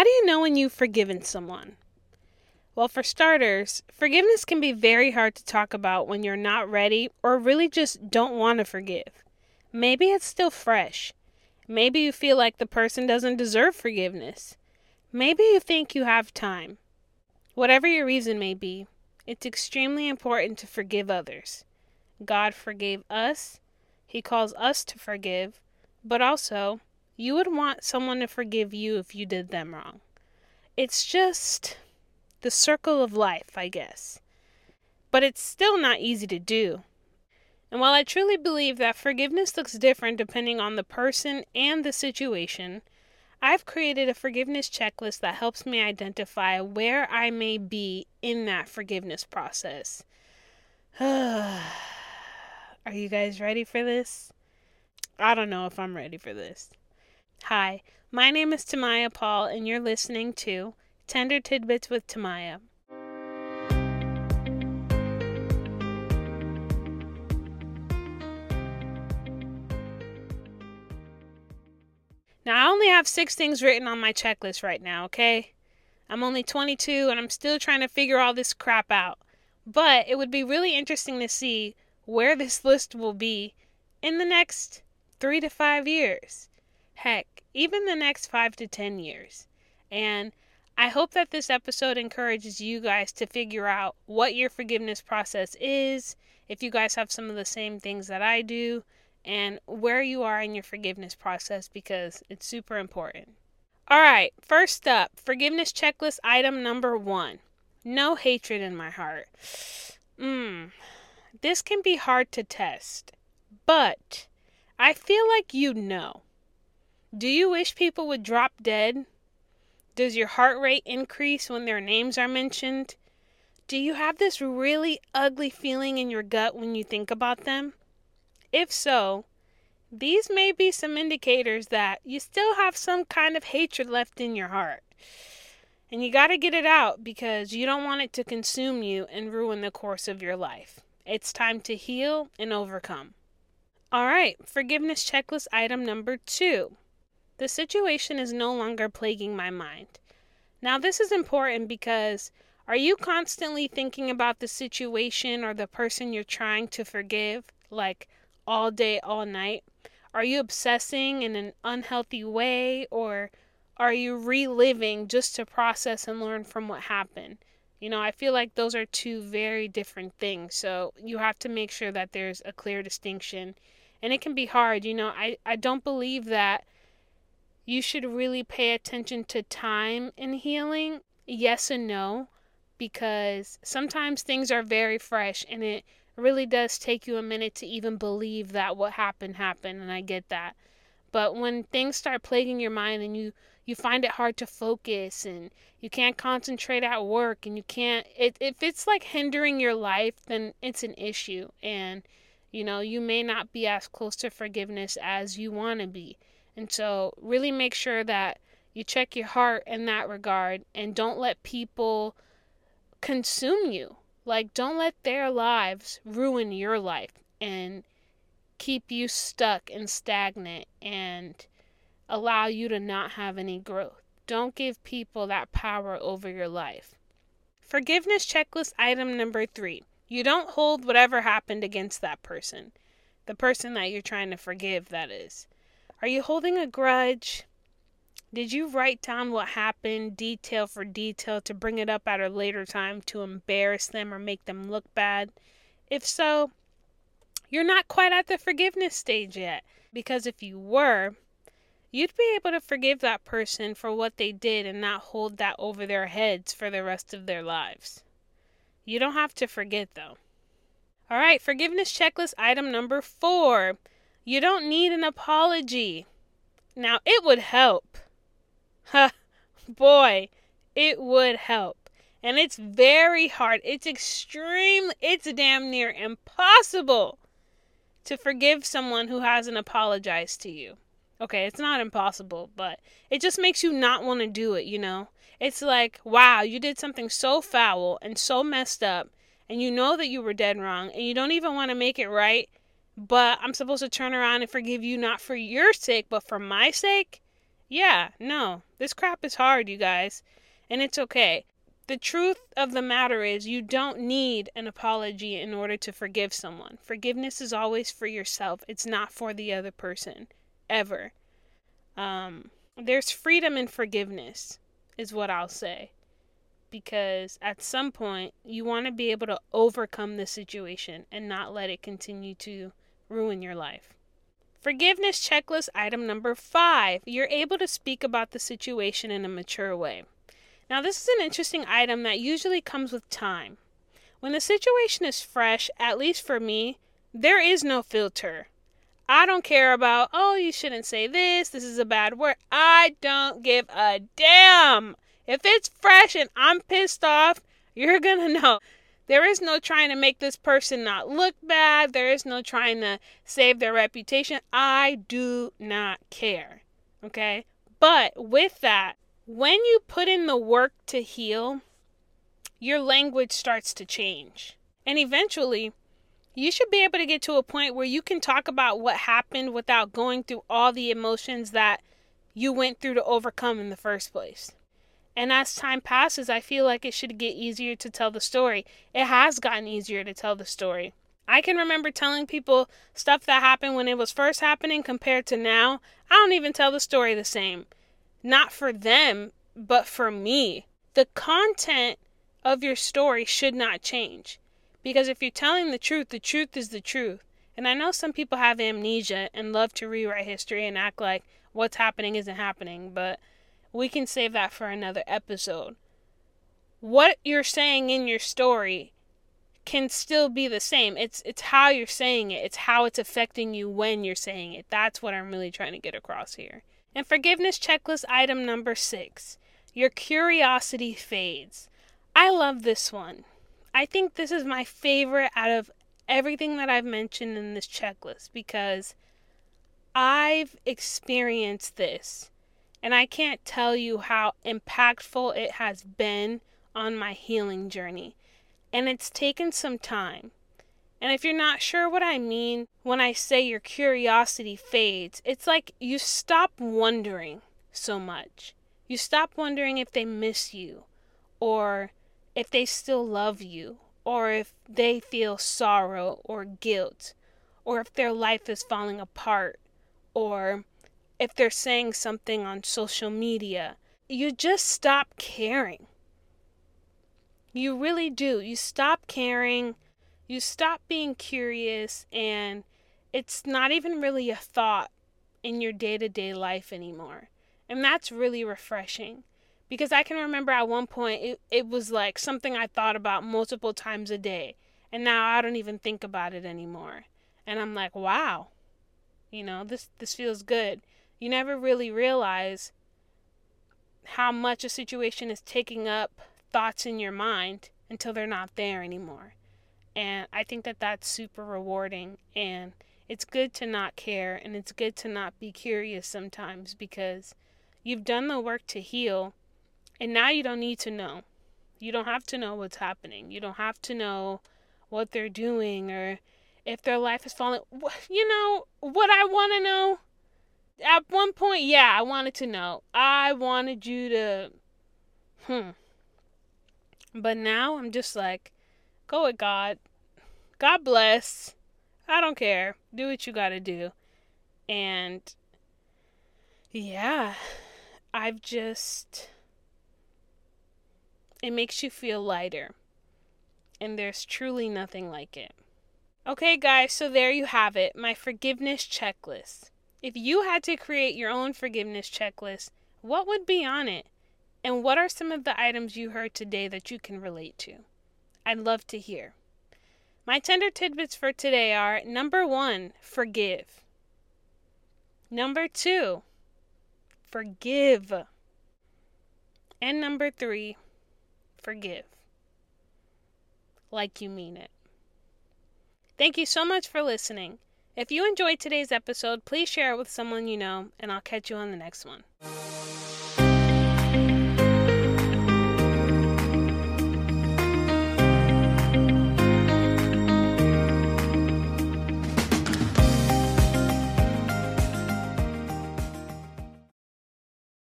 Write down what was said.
How do you know when you've forgiven someone? Well, for starters, forgiveness can be very hard to talk about when you're not ready or really just don't want to forgive. Maybe it's still fresh. Maybe you feel like the person doesn't deserve forgiveness. Maybe you think you have time. Whatever your reason may be, it's extremely important to forgive others. God forgave us, He calls us to forgive, but also, you would want someone to forgive you if you did them wrong. It's just the circle of life, I guess. But it's still not easy to do. And while I truly believe that forgiveness looks different depending on the person and the situation, I've created a forgiveness checklist that helps me identify where I may be in that forgiveness process. Are you guys ready for this? I don't know if I'm ready for this. Hi, my name is Tamaya Paul, and you're listening to Tender Tidbits with Tamaya. Now, I only have six things written on my checklist right now, okay? I'm only 22 and I'm still trying to figure all this crap out. But it would be really interesting to see where this list will be in the next three to five years. Heck, even the next five to ten years. And I hope that this episode encourages you guys to figure out what your forgiveness process is, if you guys have some of the same things that I do, and where you are in your forgiveness process because it's super important. All right, first up, forgiveness checklist item number one no hatred in my heart. Mmm, this can be hard to test, but I feel like you know. Do you wish people would drop dead? Does your heart rate increase when their names are mentioned? Do you have this really ugly feeling in your gut when you think about them? If so, these may be some indicators that you still have some kind of hatred left in your heart. And you got to get it out because you don't want it to consume you and ruin the course of your life. It's time to heal and overcome. All right, forgiveness checklist item number two the situation is no longer plaguing my mind. Now, this is important because are you constantly thinking about the situation or the person you're trying to forgive, like all day, all night? Are you obsessing in an unhealthy way, or are you reliving just to process and learn from what happened? You know, I feel like those are two very different things. So you have to make sure that there's a clear distinction. And it can be hard. You know, I, I don't believe that you should really pay attention to time in healing. Yes and no, because sometimes things are very fresh and it really does take you a minute to even believe that what happened happened and I get that. But when things start plaguing your mind and you you find it hard to focus and you can't concentrate at work and you can't it, if it's like hindering your life then it's an issue and you know you may not be as close to forgiveness as you want to be and so, really make sure that you check your heart in that regard and don't let people consume you. Like, don't let their lives ruin your life and keep you stuck and stagnant and allow you to not have any growth. Don't give people that power over your life. Forgiveness checklist item number three you don't hold whatever happened against that person, the person that you're trying to forgive, that is. Are you holding a grudge? Did you write down what happened detail for detail to bring it up at a later time to embarrass them or make them look bad? If so, you're not quite at the forgiveness stage yet. Because if you were, you'd be able to forgive that person for what they did and not hold that over their heads for the rest of their lives. You don't have to forget, though. All right, forgiveness checklist item number four you don't need an apology. Now, it would help. Ha, boy, it would help. And it's very hard. It's extreme, it's damn near impossible to forgive someone who hasn't apologized to you. Okay, it's not impossible, but it just makes you not want to do it, you know? It's like, wow, you did something so foul and so messed up, and you know that you were dead wrong, and you don't even want to make it right, but I'm supposed to turn around and forgive you not for your sake, but for my sake? Yeah, no, this crap is hard, you guys, and it's okay. The truth of the matter is, you don't need an apology in order to forgive someone. Forgiveness is always for yourself, it's not for the other person, ever. Um, there's freedom in forgiveness, is what I'll say. Because at some point, you want to be able to overcome the situation and not let it continue to ruin your life. Forgiveness checklist item number five you're able to speak about the situation in a mature way. Now, this is an interesting item that usually comes with time. When the situation is fresh, at least for me, there is no filter. I don't care about, oh, you shouldn't say this, this is a bad word. I don't give a damn. If it's fresh and I'm pissed off, you're gonna know. There is no trying to make this person not look bad. There is no trying to save their reputation. I do not care. Okay? But with that, when you put in the work to heal, your language starts to change. And eventually, you should be able to get to a point where you can talk about what happened without going through all the emotions that you went through to overcome in the first place. And as time passes, I feel like it should get easier to tell the story. It has gotten easier to tell the story. I can remember telling people stuff that happened when it was first happening compared to now. I don't even tell the story the same not for them, but for me. The content of your story should not change. Because if you're telling the truth, the truth is the truth. And I know some people have amnesia and love to rewrite history and act like what's happening isn't happening, but we can save that for another episode. What you're saying in your story can still be the same. It's it's how you're saying it. It's how it's affecting you when you're saying it. That's what I'm really trying to get across here. And forgiveness checklist item number six your curiosity fades. I love this one. I think this is my favorite out of everything that I've mentioned in this checklist because I've experienced this and I can't tell you how impactful it has been on my healing journey. And it's taken some time. And if you're not sure what I mean when I say your curiosity fades, it's like you stop wondering so much. You stop wondering if they miss you, or if they still love you, or if they feel sorrow or guilt, or if their life is falling apart, or if they're saying something on social media. You just stop caring. You really do. You stop caring you stop being curious and it's not even really a thought in your day to day life anymore. And that's really refreshing because I can remember at one point it, it was like something I thought about multiple times a day. And now I don't even think about it anymore. And I'm like, wow, you know, this, this feels good. You never really realize how much a situation is taking up thoughts in your mind until they're not there anymore. And I think that that's super rewarding. And it's good to not care and it's good to not be curious sometimes because you've done the work to heal and now you don't need to know. You don't have to know what's happening. You don't have to know what they're doing or if their life is falling. You know what I want to know? At one point, yeah, I wanted to know. I wanted you to. Hmm. But now I'm just like, go with God. God bless. I don't care. Do what you got to do. And yeah, I've just. It makes you feel lighter. And there's truly nothing like it. Okay, guys, so there you have it my forgiveness checklist. If you had to create your own forgiveness checklist, what would be on it? And what are some of the items you heard today that you can relate to? I'd love to hear. My tender tidbits for today are number one, forgive. Number two, forgive. And number three, forgive. Like you mean it. Thank you so much for listening. If you enjoyed today's episode, please share it with someone you know, and I'll catch you on the next one.